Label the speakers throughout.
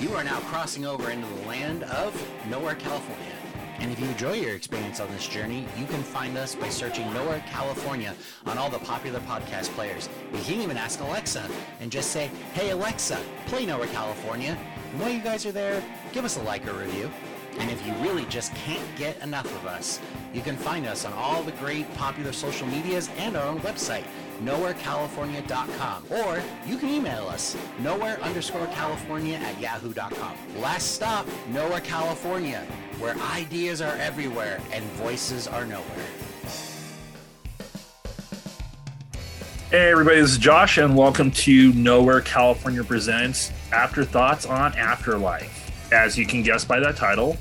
Speaker 1: You are now crossing over into the land of Nowhere, California. And if you enjoy your experience on this journey, you can find us by searching Nowhere, California on all the popular podcast players. You can even ask Alexa and just say, Hey Alexa, play Nowhere, California. And while you guys are there, give us a like or review. And if you really just can't get enough of us, you can find us on all the great popular social medias and our own website, nowherecalifornia.com. Or you can email us, nowhere underscore California at yahoo.com. Last stop, Nowhere, California, where ideas are everywhere and voices are nowhere.
Speaker 2: Hey everybody, this is Josh, and welcome to Nowhere California Presents Afterthoughts on Afterlife. As you can guess by that title,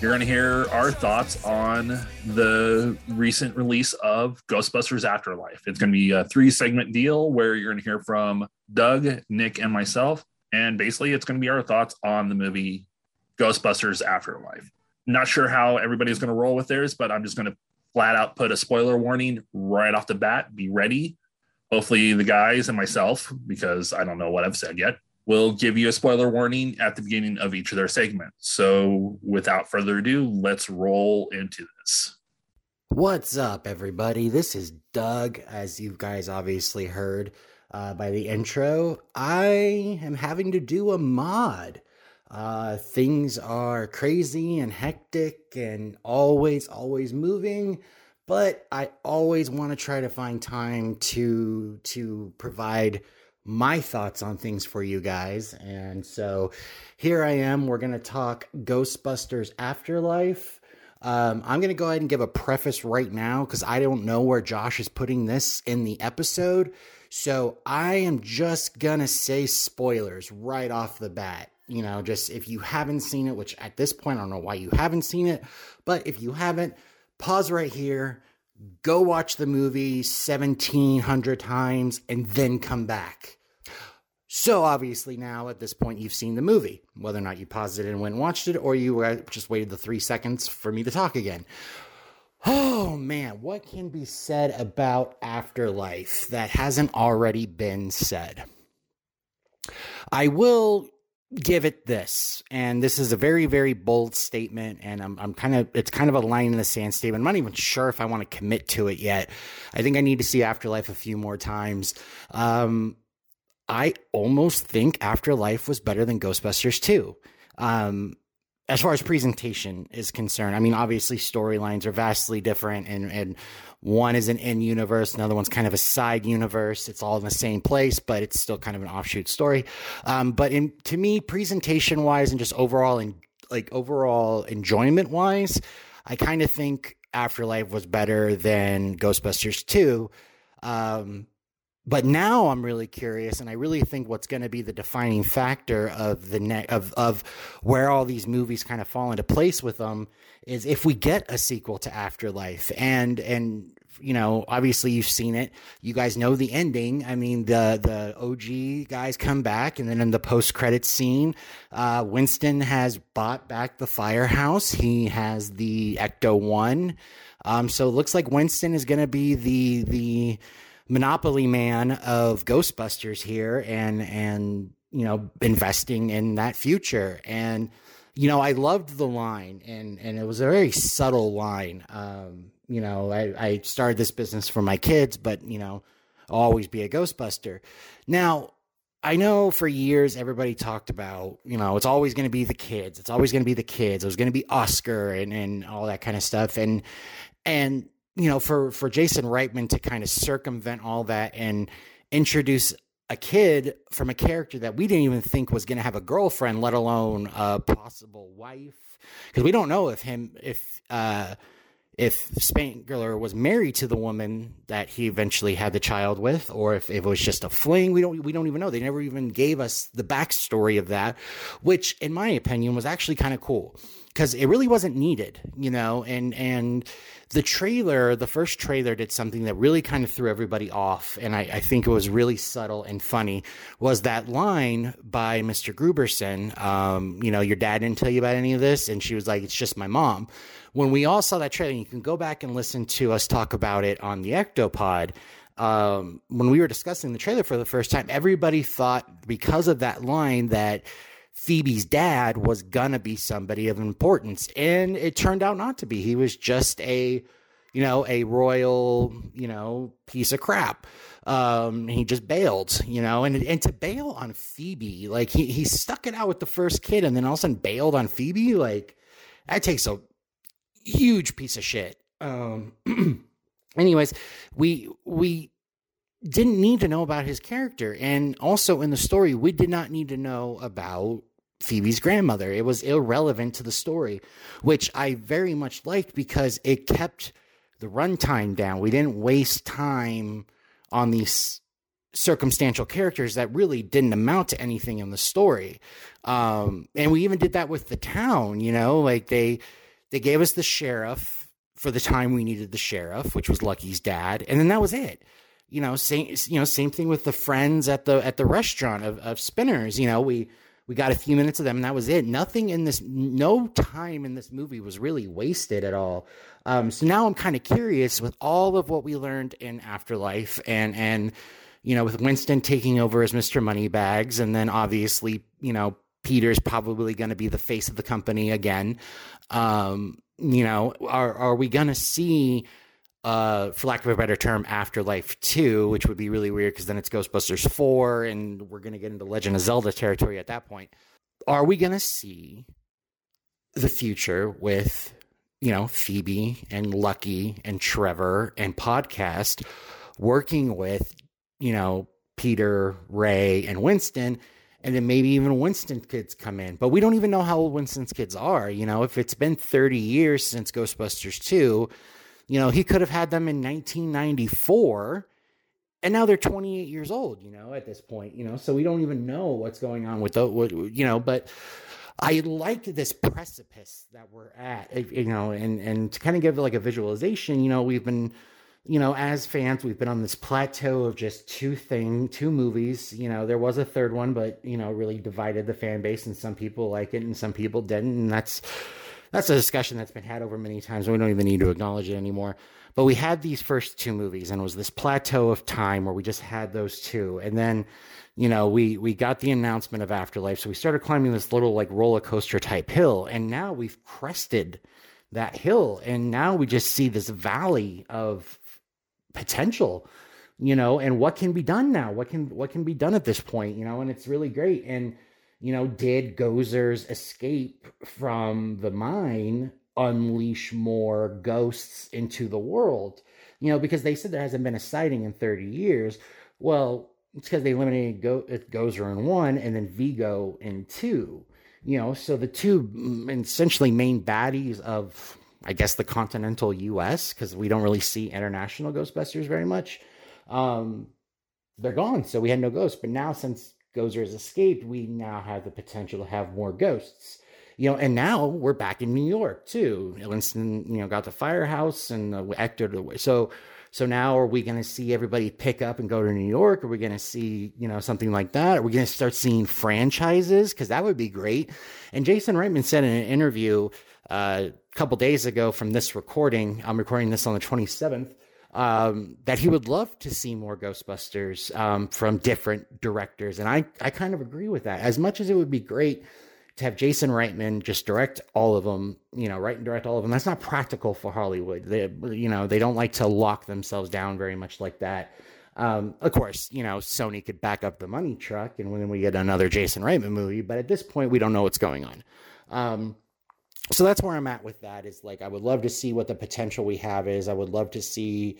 Speaker 2: you're going to hear our thoughts on the recent release of Ghostbusters Afterlife. It's going to be a three segment deal where you're going to hear from Doug, Nick, and myself. And basically, it's going to be our thoughts on the movie Ghostbusters Afterlife. Not sure how everybody's going to roll with theirs, but I'm just going to flat out put a spoiler warning right off the bat. Be ready. Hopefully, the guys and myself, because I don't know what I've said yet, will give you a spoiler warning at the beginning of each of their segments. So, without further ado, let's roll into this.
Speaker 1: What's up, everybody? This is Doug, as you guys obviously heard uh, by the intro. I am having to do a mod. Uh, things are crazy and hectic and always, always moving but I always want to try to find time to to provide my thoughts on things for you guys. And so here I am. We're going to talk Ghostbusters Afterlife. Um, I'm going to go ahead and give a preface right now because I don't know where Josh is putting this in the episode. So I am just going to say spoilers right off the bat. You know, just if you haven't seen it, which at this point I don't know why you haven't seen it, but if you haven't, pause right here, go watch the movie 1700 times, and then come back so obviously now at this point you've seen the movie, whether or not you paused it and went and watched it, or you uh, just waited the three seconds for me to talk again. Oh man, what can be said about Afterlife that hasn't already been said? I will give it this, and this is a very, very bold statement, and I'm, I'm kind of, it's kind of a line in the sand statement. I'm not even sure if I want to commit to it yet. I think I need to see Afterlife a few more times. Um, I almost think Afterlife was better than Ghostbusters 2. Um, as far as presentation is concerned, I mean, obviously storylines are vastly different, and and one is an in universe, another one's kind of a side universe. It's all in the same place, but it's still kind of an offshoot story. Um, but in to me, presentation wise, and just overall, and like overall enjoyment wise, I kind of think Afterlife was better than Ghostbusters two. Um, but now I'm really curious, and I really think what's going to be the defining factor of the ne- of of where all these movies kind of fall into place with them is if we get a sequel to Afterlife, and and you know, obviously you've seen it. You guys know the ending. I mean, the the OG guys come back, and then in the post credit scene, uh, Winston has bought back the firehouse. He has the Ecto One. Um, so it looks like Winston is going to be the the monopoly man of Ghostbusters here and and you know investing in that future and you know I loved the line and and it was a very subtle line um, you know I, I started this business for my kids but you know I'll always be a Ghostbuster now I know for years everybody talked about, you know, it's always going to be the kids. It's always going to be the kids. It was going to be Oscar and, and all that kind of stuff. And, and you know, for for Jason Reitman to kind of circumvent all that and introduce a kid from a character that we didn't even think was going to have a girlfriend, let alone a possible wife, because we don't know if him if uh, if Spangler was married to the woman that he eventually had the child with, or if it was just a fling. We don't we don't even know. They never even gave us the backstory of that, which, in my opinion, was actually kind of cool because it really wasn't needed, you know, and and the trailer, the first trailer did something that really kind of threw everybody off, and I, I, think it was really subtle and funny. Was that line by Mr. Grooberson, Um, you know, your dad didn't tell you about any of this, and she was like, "It's just my mom." When we all saw that trailer, you can go back and listen to us talk about it on the Ectopod. Um, when we were discussing the trailer for the first time, everybody thought because of that line that Phoebe's dad was gonna be somebody of importance, and it turned out not to be. He was just a, you know, a royal, you know, piece of crap. Um, he just bailed, you know, and and to bail on Phoebe, like he he stuck it out with the first kid, and then all of a sudden bailed on Phoebe, like that takes a huge piece of shit. Um, anyways, we we didn't need to know about his character. And also in the story, we did not need to know about Phoebe's grandmother. It was irrelevant to the story, which I very much liked because it kept the runtime down. We didn't waste time on these circumstantial characters that really didn't amount to anything in the story. Um, and we even did that with the town, you know, like they they gave us the sheriff for the time we needed the sheriff, which was Lucky's dad, and then that was it you know, same you know, same thing with the friends at the at the restaurant of, of spinners. You know, we we got a few minutes of them and that was it. Nothing in this no time in this movie was really wasted at all. Um, so now I'm kind of curious with all of what we learned in Afterlife and and you know, with Winston taking over as Mr. Moneybags, and then obviously, you know, Peter's probably going to be the face of the company again. Um, you know, are are we going to see uh, for lack of a better term, Afterlife 2, which would be really weird because then it's Ghostbusters 4, and we're going to get into Legend of Zelda territory at that point. Are we going to see the future with, you know, Phoebe and Lucky and Trevor and Podcast working with, you know, Peter, Ray, and Winston? And then maybe even Winston's kids come in. But we don't even know how old Winston's kids are. You know, if it's been 30 years since Ghostbusters 2, you know, he could have had them in 1994 and now they're 28 years old, you know, at this point, you know, so we don't even know what's going on with the, you know, but I like this precipice that we're at, eh, you know, and, and to kind of give like a visualization, you know, we've been, you know, as fans, we've been on this plateau of just two thing, two movies. You know, there was a third one, but you know, really divided the fan base, and some people like it, and some people didn't, and that's that's a discussion that's been had over many times. And we don't even need to acknowledge it anymore. But we had these first two movies, and it was this plateau of time where we just had those two, and then, you know, we we got the announcement of Afterlife, so we started climbing this little like roller coaster type hill, and now we've crested that hill, and now we just see this valley of potential you know and what can be done now what can what can be done at this point you know and it's really great and you know, did Gozer's escape from the mine unleash more ghosts into the world? You know, because they said there hasn't been a sighting in 30 years. Well, it's because they eliminated Go- Gozer in one and then Vigo in two. You know, so the two mm, essentially main baddies of, I guess, the continental U.S. because we don't really see international Ghostbusters very much. Um, they're gone, so we had no ghosts. But now, since Gozer has escaped, we now have the potential to have more ghosts. You know, and now we're back in New York too. Winston, you know, got the firehouse and the Ecto. So, so now are we going to see everybody pick up and go to New York? Are we going to see, you know, something like that? Are we going to start seeing franchises? Because that would be great. And Jason Reitman said in an interview uh, a couple days ago from this recording, I'm recording this on the 27th um, that he would love to see more Ghostbusters um, from different directors. And I, I kind of agree with that. As much as it would be great to have Jason Reitman just direct all of them, you know, write and direct all of them, that's not practical for Hollywood. They, you know, they don't like to lock themselves down very much like that. Um, of course, you know, Sony could back up the money truck and then we get another Jason Reitman movie, but at this point, we don't know what's going on. So that's where I'm at with that is like I would love to see what the potential we have is. I would love to see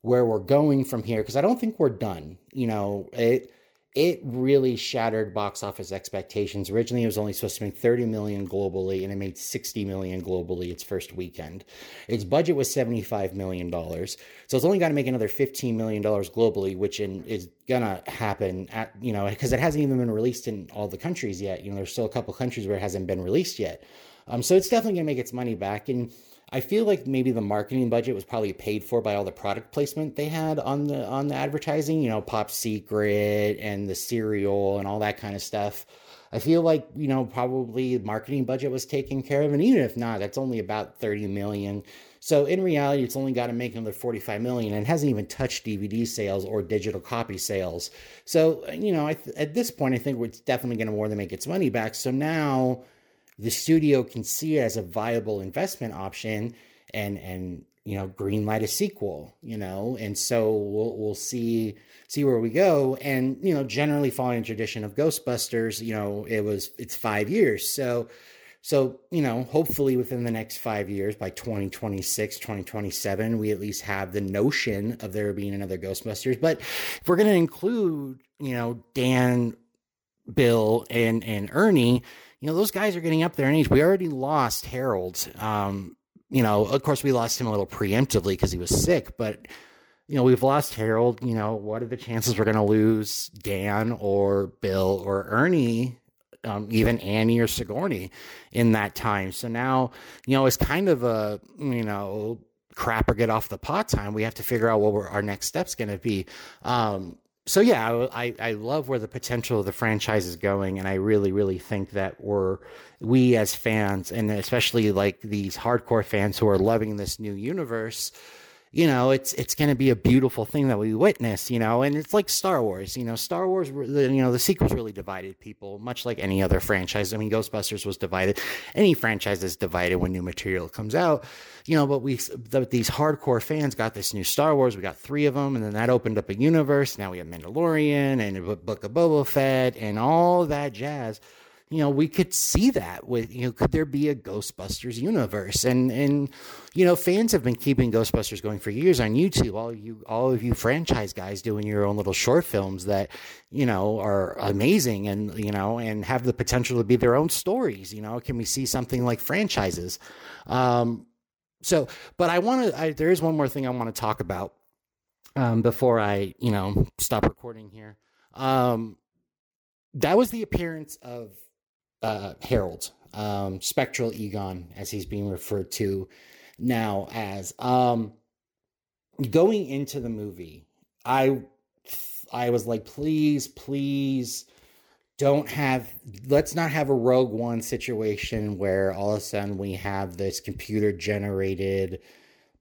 Speaker 1: where we're going from here because I don't think we're done. You know, it it really shattered box office expectations. Originally, it was only supposed to make 30 million globally, and it made 60 million globally its first weekend. Its budget was 75 million dollars, so it's only got to make another 15 million dollars globally, which in, is gonna happen at you know because it hasn't even been released in all the countries yet. You know, there's still a couple countries where it hasn't been released yet. Um, so it's definitely going to make its money back. And I feel like maybe the marketing budget was probably paid for by all the product placement they had on the on the advertising, you know, Pop Secret and the cereal and all that kind of stuff. I feel like, you know, probably the marketing budget was taken care of and even if not, that's only about 30 million. So in reality, it's only got to make another 45 million and hasn't even touched DVD sales or digital copy sales. So, you know, th- at this point I think it's definitely going to more than make its money back. So now the studio can see it as a viable investment option and and you know greenlight a sequel you know? And so we'll we'll see see where we go. And you know generally following tradition of ghostbusters you know it was it's 5 years. So so you know hopefully within the next 5 years by 2026 2027 we at least have the notion of there being another ghostbusters. But if we're going to include you know Dan Bill and and Ernie you know, those guys are getting up there in age. We already lost Harold. Um, you know, of course, we lost him a little preemptively because he was sick, but you know, we've lost Harold. You know, what are the chances we're going to lose Dan or Bill or Ernie, um, even Annie or Sigourney in that time? So now, you know, it's kind of a, you know, crap or get off the pot time. We have to figure out what our next step's going to be. Um, so yeah, I, I love where the potential of the franchise is going, and I really really think that we're we as fans, and especially like these hardcore fans who are loving this new universe, you know, it's it's going to be a beautiful thing that we witness, you know, and it's like Star Wars, you know, Star Wars, you know, the sequels really divided people, much like any other franchise. I mean, Ghostbusters was divided. Any franchise is divided when new material comes out, you know. But we, the, these hardcore fans got this new Star Wars. We got three of them, and then that opened up a universe. Now we have Mandalorian and Book of Boba Fett and all that jazz you know, we could see that with, you know, could there be a Ghostbusters universe? And, and, you know, fans have been keeping Ghostbusters going for years on YouTube. All you, all of you franchise guys doing your own little short films that, you know, are amazing and, you know, and have the potential to be their own stories. You know, can we see something like franchises? Um, so, but I want to, there is one more thing I want to talk about, um, before I, you know, stop recording here. Um, that was the appearance of uh, Harold, um, Spectral Egon, as he's being referred to now as. Um, going into the movie, I I was like, please, please don't have let's not have a rogue one situation where all of a sudden we have this computer generated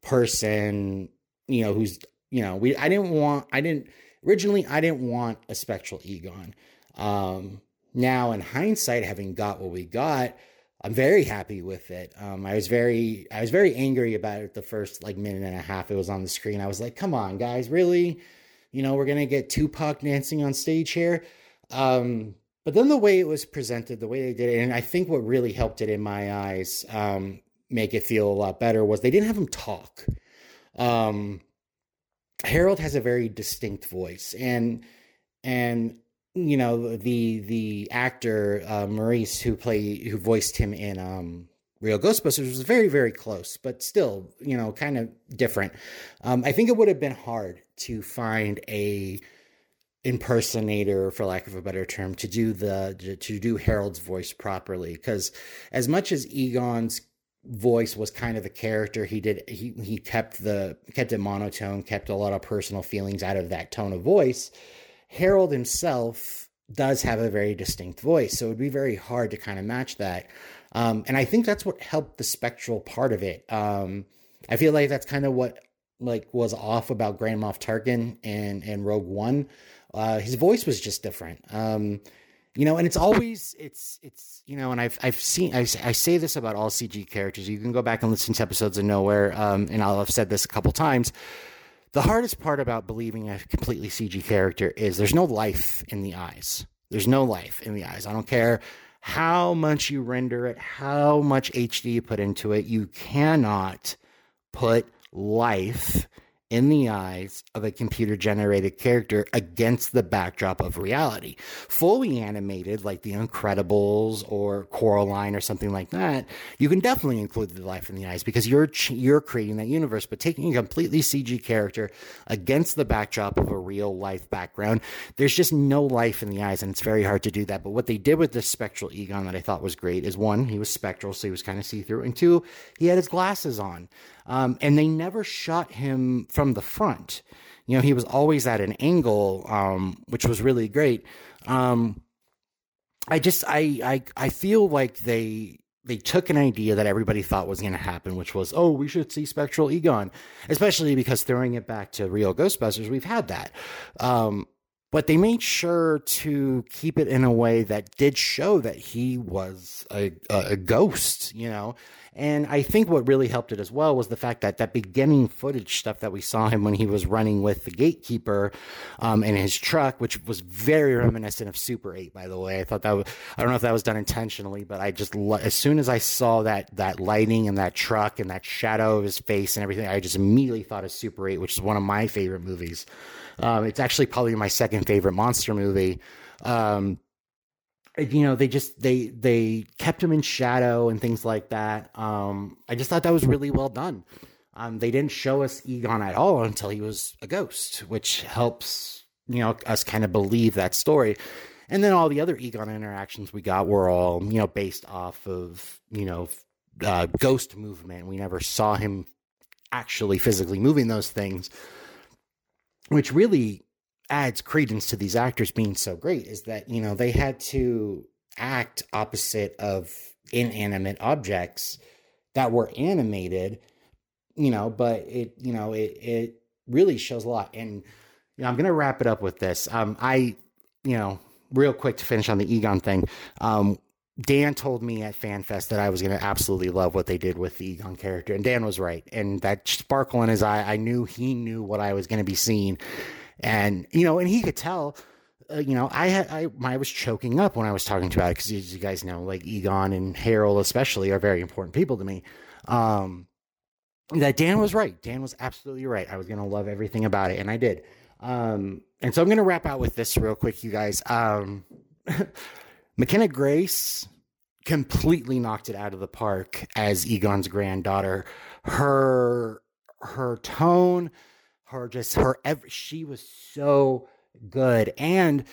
Speaker 1: person you know who's you know we i didn't want i didn't originally i didn't want a spectral egon um now, in hindsight, having got what we got, I'm very happy with it. Um, I was very, I was very angry about it the first like minute and a half it was on the screen. I was like, "Come on, guys, really? You know, we're gonna get Tupac dancing on stage here." Um, but then the way it was presented, the way they did it, and I think what really helped it in my eyes um, make it feel a lot better was they didn't have him talk. Um, Harold has a very distinct voice, and and you know the the actor uh, Maurice who play who voiced him in um, Real Ghostbusters was very very close, but still you know kind of different. Um, I think it would have been hard to find a impersonator, for lack of a better term, to do the to do Harold's voice properly. Because as much as Egon's voice was kind of the character, he did he he kept the kept it monotone, kept a lot of personal feelings out of that tone of voice Harold himself does have a very distinct voice, so it would be very hard to kind of match that. Um, and I think that's what helped the spectral part of it. Um, I feel like that's kind of what like was off about Grand Moff Tarkin and and Rogue One. Uh, his voice was just different. Um, you know, and it's always it's it's you know, and I've I've seen I, I say this about all CG characters. You can go back and listen to episodes of Nowhere, um, and I'll have said this a couple times. The hardest part about believing a completely CG character is there's no life in the eyes. There's no life in the eyes. I don't care how much you render it, how much HD you put into it. You cannot put life in the eyes of a computer generated character against the backdrop of reality. Fully animated, like The Incredibles or Coraline or something like that, you can definitely include the life in the eyes because you're you're creating that universe. But taking a completely CG character against the backdrop of a real life background, there's just no life in the eyes, and it's very hard to do that. But what they did with this spectral Egon that I thought was great is one, he was spectral, so he was kind of see through, and two, he had his glasses on. Um, and they never shot him from the front. You know, he was always at an angle, um, which was really great. Um, I just, I, I, I feel like they, they took an idea that everybody thought was going to happen, which was, oh, we should see Spectral Egon, especially because throwing it back to real Ghostbusters, we've had that. Um, but they made sure to keep it in a way that did show that he was a, a, ghost, you know. And I think what really helped it as well was the fact that that beginning footage stuff that we saw him when he was running with the gatekeeper um, in his truck, which was very reminiscent of Super 8, by the way. I thought that was, I don't know if that was done intentionally, but I just, as soon as I saw that, that lighting and that truck and that shadow of his face and everything, I just immediately thought of Super 8, which is one of my favorite movies. Um, it's actually probably my second favorite monster movie. Um, you know, they just they they kept him in shadow and things like that. Um, I just thought that was really well done. Um, they didn't show us Egon at all until he was a ghost, which helps you know us kind of believe that story. And then all the other Egon interactions we got were all you know based off of you know uh, ghost movement. We never saw him actually physically moving those things which really adds credence to these actors being so great is that you know they had to act opposite of inanimate objects that were animated you know but it you know it it really shows a lot. And you know i'm gonna wrap it up with this. Um i you know real quick to finish on the egon thing um Dan told me at FanFest that I was going to absolutely love what they did with the Egon character, and Dan was right. And that sparkle in his eye, I knew he knew what I was going to be seeing, and you know, and he could tell. Uh, you know, I had I, I was choking up when I was talking about it because as you guys know, like Egon and Harold especially are very important people to me. Um, that Dan was right. Dan was absolutely right. I was going to love everything about it, and I did. Um, and so I'm going to wrap out with this real quick, you guys. Um, McKenna Grace completely knocked it out of the park as Egon's granddaughter. Her her tone, her just her every, she was so good and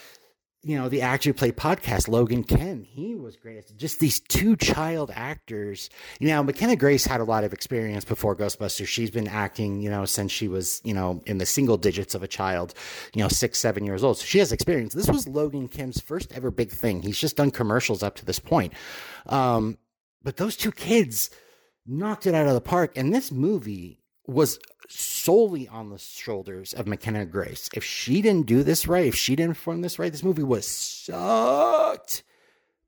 Speaker 1: you know, the actor who played podcast, Logan Kim, he was great. Just these two child actors. You know, McKenna Grace had a lot of experience before Ghostbusters. She's been acting, you know, since she was, you know, in the single digits of a child, you know, six, seven years old. So she has experience. This was Logan Kim's first ever big thing. He's just done commercials up to this point. Um, but those two kids knocked it out of the park. And this movie was solely on the shoulders of McKenna Grace. If she didn't do this right, if she didn't perform this right, this movie was sucked.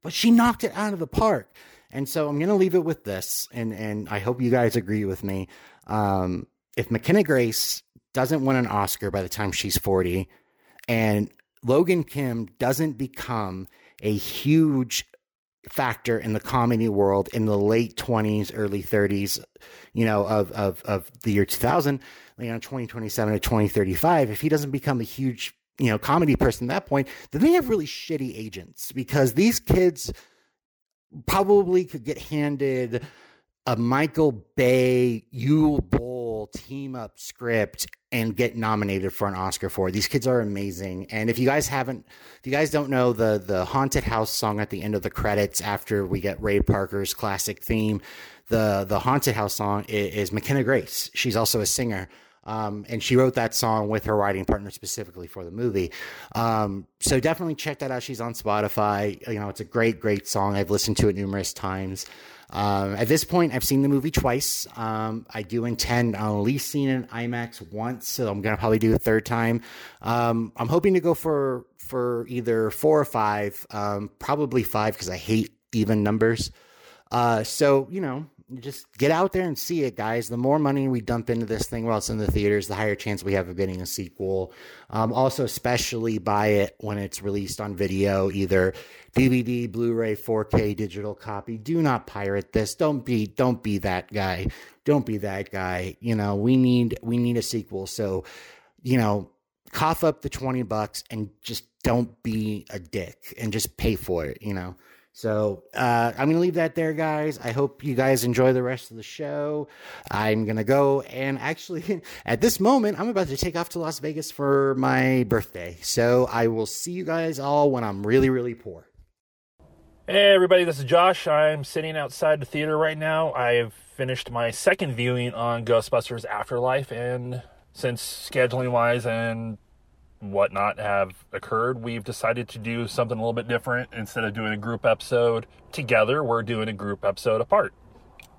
Speaker 1: But she knocked it out of the park. And so I'm going to leave it with this, and and I hope you guys agree with me. Um, if McKenna Grace doesn't win an Oscar by the time she's 40, and Logan Kim doesn't become a huge factor in the comedy world in the late 20s, early 30s, you know, of, of, of the year 2000, you know, 2027 to 2035, if he doesn't become a huge, you know, comedy person at that point, then they have really shitty agents because these kids probably could get handed a Michael Bay Uwe Boll team up script and get nominated for an Oscar for it. These kids are amazing. And if you guys haven't, if you guys don't know the the haunted house song at the end of the credits after we get Ray Parker's classic theme, the the haunted house song is, is McKenna Grace. She's also a singer. Um, and she wrote that song with her writing partner specifically for the movie. Um, so definitely check that out. She's on Spotify. You know, it's a great, great song. I've listened to it numerous times. Um, at this point, I've seen the movie twice. Um, I do intend on at least seeing it in IMAX once, so I'm gonna probably do a third time. Um, I'm hoping to go for for either four or five, um, probably five because I hate even numbers. Uh, so you know, just get out there and see it, guys. The more money we dump into this thing while it's in the theaters, the higher chance we have of getting a sequel. Um, also, especially buy it when it's released on video, either DVD, Blu-ray, 4K, digital copy. Do not pirate this. Don't be don't be that guy. Don't be that guy. You know, we need we need a sequel. So, you know, cough up the 20 bucks and just don't be a dick and just pay for it, you know. So uh, I'm going to leave that there, guys. I hope you guys enjoy the rest of the show. I'm going to go and actually, at this moment, I'm about to take off to Las Vegas for my birthday. So I will see you guys all when I'm really, really poor.
Speaker 2: Hey, everybody, this is Josh. I'm sitting outside the theater right now. I've finished my second viewing on Ghostbusters Afterlife, and since scheduling wise and whatnot have occurred, we've decided to do something a little bit different. Instead of doing a group episode together, we're doing a group episode apart.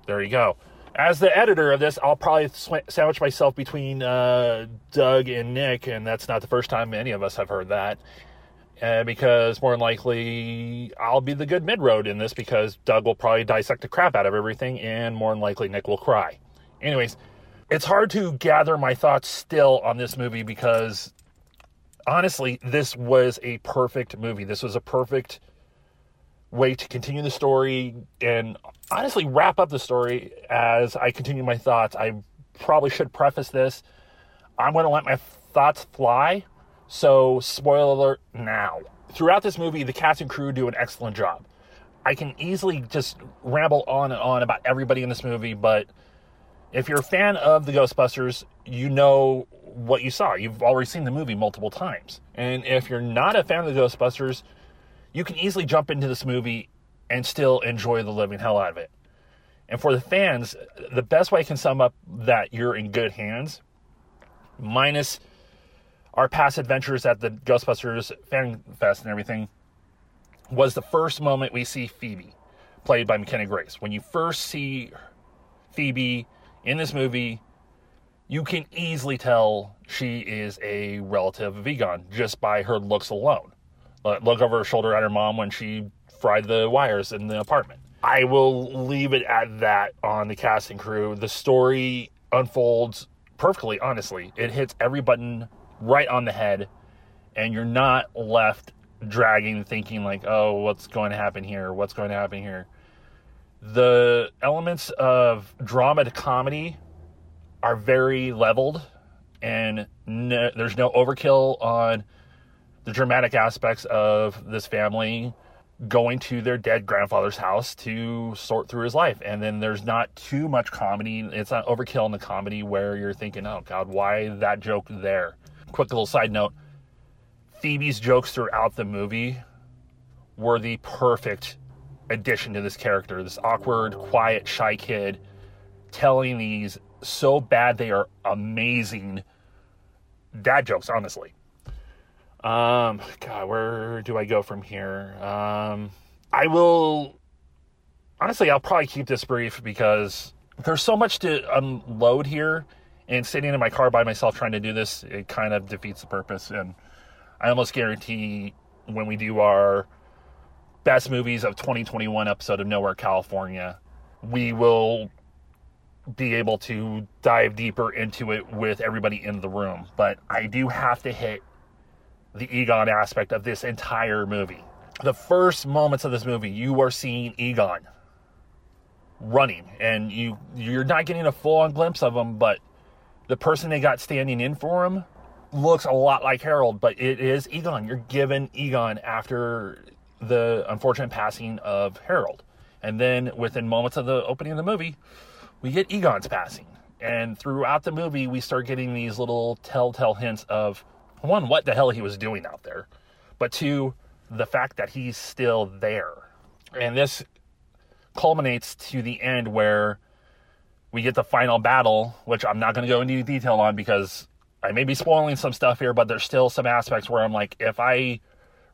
Speaker 2: There you go. As the editor of this, I'll probably sw- sandwich myself between uh, Doug and Nick, and that's not the first time any of us have heard that. Uh, because more than likely I'll be the good mid road in this because Doug will probably dissect the crap out of everything, and more than likely Nick will cry. Anyways, it's hard to gather my thoughts still on this movie because honestly, this was a perfect movie. This was a perfect way to continue the story and honestly wrap up the story as I continue my thoughts. I probably should preface this. I'm going to let my thoughts fly. So, spoiler alert now. Throughout this movie, the cast and crew do an excellent job. I can easily just ramble on and on about everybody in this movie, but if you're a fan of the Ghostbusters, you know what you saw. You've already seen the movie multiple times. And if you're not a fan of the Ghostbusters, you can easily jump into this movie and still enjoy the living hell out of it. And for the fans, the best way I can sum up that you're in good hands, minus our past adventures at the Ghostbusters Fan Fest and everything, was the first moment we see Phoebe, played by McKenna Grace. When you first see Phoebe in this movie, you can easily tell she is a relative of just by her looks alone. look over her shoulder at her mom when she fried the wires in the apartment. I will leave it at that on the casting crew. The story unfolds perfectly, honestly. It hits every button right on the head, and you're not left dragging, thinking, like, oh, what's going to happen here? What's going to happen here? The elements of drama to comedy are very leveled and no, there's no overkill on the dramatic aspects of this family going to their dead grandfather's house to sort through his life. And then there's not too much comedy. It's not overkill in the comedy where you're thinking, oh God, why that joke there? Quick little side note Phoebe's jokes throughout the movie were the perfect addition to this character. This awkward, quiet, shy kid telling these so bad they are amazing dad jokes, honestly. Um, God, where do I go from here? Um, I will honestly, I'll probably keep this brief because there's so much to unload here, and sitting in my car by myself trying to do this, it kind of defeats the purpose. And I almost guarantee when we do our best movies of 2021 episode of Nowhere California, we will be able to dive deeper into it with everybody in the room. But I do have to hit the Egon aspect of this entire movie. The first moments of this movie, you are seeing Egon running, and you you're not getting a full on glimpse of him, but the person they got standing in for him looks a lot like Harold, but it is Egon. You're given Egon after the unfortunate passing of Harold. And then within moments of the opening of the movie, we get Egon's passing. And throughout the movie, we start getting these little telltale hints of one, what the hell he was doing out there, but two, the fact that he's still there. And this culminates to the end where we get the final battle, which I'm not going to go into detail on because I may be spoiling some stuff here, but there's still some aspects where I'm like, if I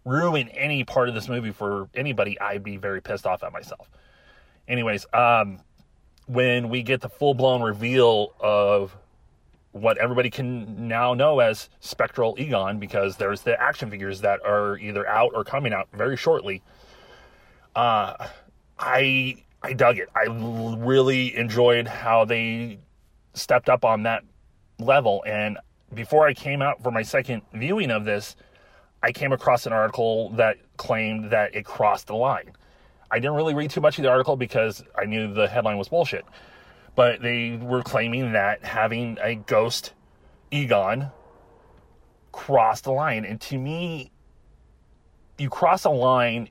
Speaker 2: ruin any part of this movie for anybody, I'd be very pissed off at myself. Anyways, um, when we get the full blown reveal of what everybody can now know as Spectral Egon, because there's the action figures that are either out or coming out very shortly. Uh, I I dug it. I really enjoyed how they stepped up on that level. And before I came out for my second viewing of this, I came across an article that claimed that it crossed the line. I didn't really read too much of the article because I knew the headline was bullshit. But they were claiming that having a ghost Egon crossed the line. And to me, you cross a line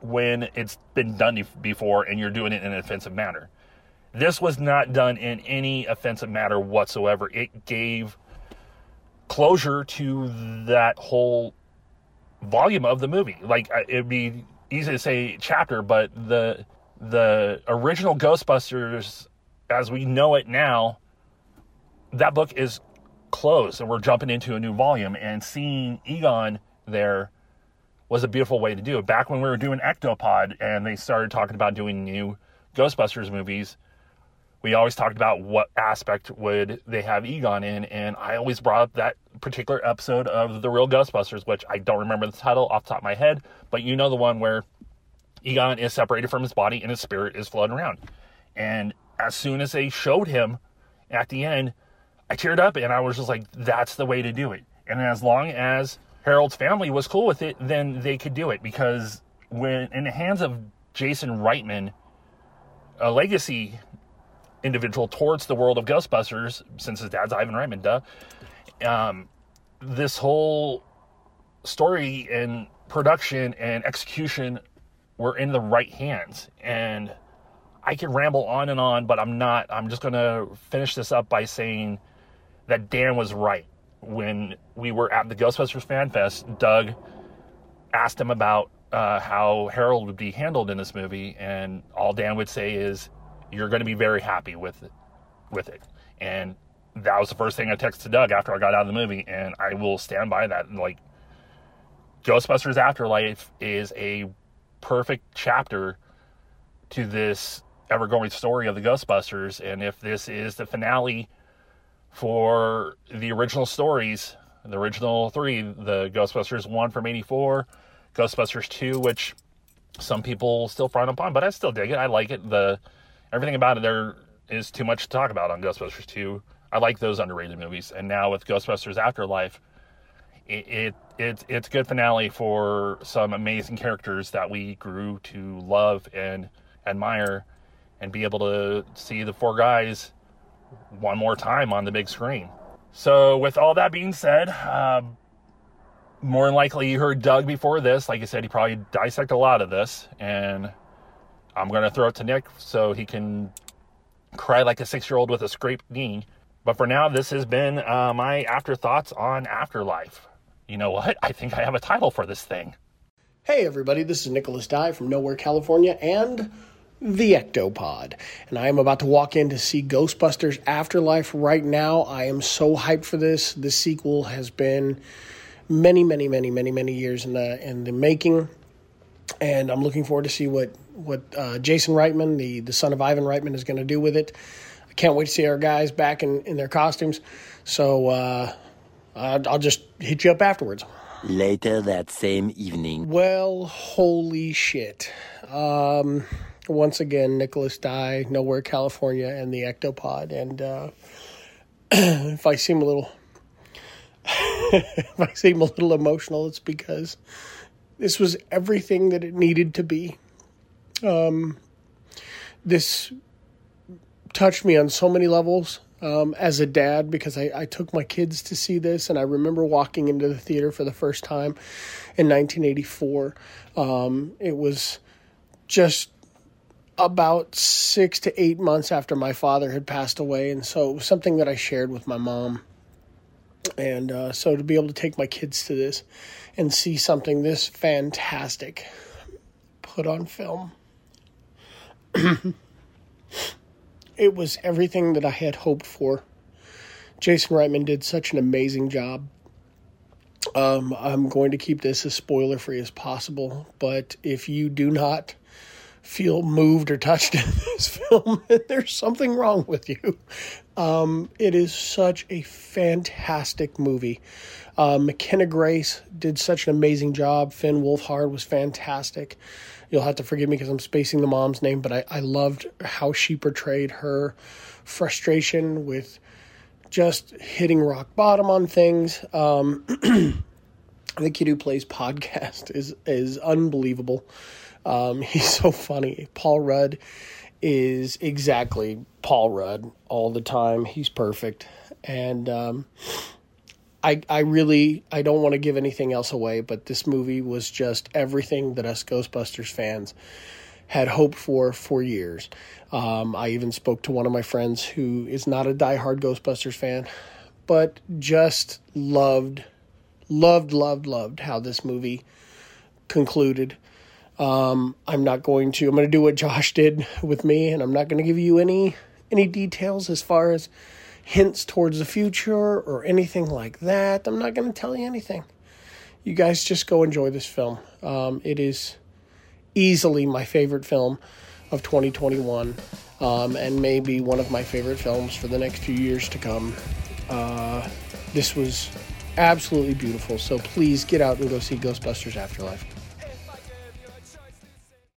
Speaker 2: when it's been done before and you're doing it in an offensive manner. This was not done in any offensive manner whatsoever. It gave closure to that whole volume of the movie. Like it'd be easy to say chapter, but the the original Ghostbusters as we know it now, that book is closed and we're jumping into a new volume and seeing Egon there was a beautiful way to do it. Back when we were doing Ectopod and they started talking about doing new Ghostbusters movies, we always talked about what aspect would they have Egon in, and I always brought up that particular episode of The Real Ghostbusters, which I don't remember the title off the top of my head, but you know the one where Egon is separated from his body and his spirit is floating around. And as soon as they showed him at the end, I teared up and I was just like, that's the way to do it. And as long as Harold's family was cool with it, then they could do it because when in the hands of Jason Reitman, a legacy individual towards the world of Ghostbusters, since his dad's Ivan Reitman, duh, um, this whole story and production and execution were in the right hands. And I could ramble on and on, but I'm not. I'm just going to finish this up by saying that Dan was right when we were at the Ghostbusters Fan Fest, Doug asked him about uh, how Harold would be handled in this movie, and all Dan would say is, "You're going to be very happy with it, with it." And that was the first thing I texted Doug after I got out of the movie, and I will stand by that. Like, Ghostbusters Afterlife is a perfect chapter to this ever-going story of the Ghostbusters, and if this is the finale for the original stories, the original three, the Ghostbusters 1 from 84, Ghostbusters 2, which some people still frown upon, but I still dig it. I like it. The everything about it there is too much to talk about on Ghostbusters 2. I like those underrated movies. And now with Ghostbusters Afterlife, it, it it's it's good finale for some amazing characters that we grew to love and admire and be able to see the four guys one more time on the big screen. So, with all that being said, um, more than likely you heard Doug before this. Like I said, he probably dissected a lot of this, and I'm going to throw it to Nick so he can cry like a six year old with a scraped knee. But for now, this has been uh, my afterthoughts on Afterlife. You know what? I think I have a title for this thing.
Speaker 3: Hey, everybody, this is Nicholas Dye from Nowhere, California, and the Ectopod. And I am about to walk in to see Ghostbusters Afterlife right now. I am so hyped for this. The sequel has been many, many, many, many, many years in the in the making. And I'm looking forward to see what what uh, Jason Reitman, the the son of Ivan Reitman, is going to do with it. I can't wait to see our guys back in, in their costumes. So uh, I'll just hit you up afterwards.
Speaker 4: Later that same evening.
Speaker 3: Well, holy shit. Um, once again, Nicholas Dye, Nowhere, California, and the Ectopod. And uh, if I seem a little, if I seem a little emotional, it's because this was everything that it needed to be. Um, this touched me on so many levels um, as a dad because I, I, took my kids to see this, and I remember walking into the theater for the first time in 1984. Um, it was just about six to eight months after my father had passed away, and so it was something that I shared with my mom. And uh, so to be able to take my kids to this and see something this fantastic put on film, it was everything that I had hoped for. Jason Reitman did such an amazing job. Um, I'm going to keep this as spoiler free as possible, but if you do not feel moved or touched in this film, there's something wrong with you. Um, it is such a fantastic movie. Uh, McKenna Grace did such an amazing job. Finn Wolfhard was fantastic. You'll have to forgive me because I'm spacing the mom's name, but I, I loved how she portrayed her frustration with just hitting rock bottom on things. Um, the kid who plays podcast is is unbelievable. Um, he's so funny. Paul Rudd is exactly Paul Rudd all the time. He's perfect, and um, I I really I don't want to give anything else away, but this movie was just everything that us Ghostbusters fans had hoped for for years. Um, I even spoke to one of my friends who is not a diehard Ghostbusters fan, but just loved, loved, loved, loved how this movie concluded. Um, I'm not going to. I'm going to do what Josh did with me, and I'm not going to give you any any details as far as hints towards the future or anything like that. I'm not going to tell you anything. You guys just go enjoy this film. Um, it is easily my favorite film of 2021, um, and maybe one of my favorite films for the next few years to come. Uh, this was absolutely beautiful. So please get out and go see Ghostbusters Afterlife.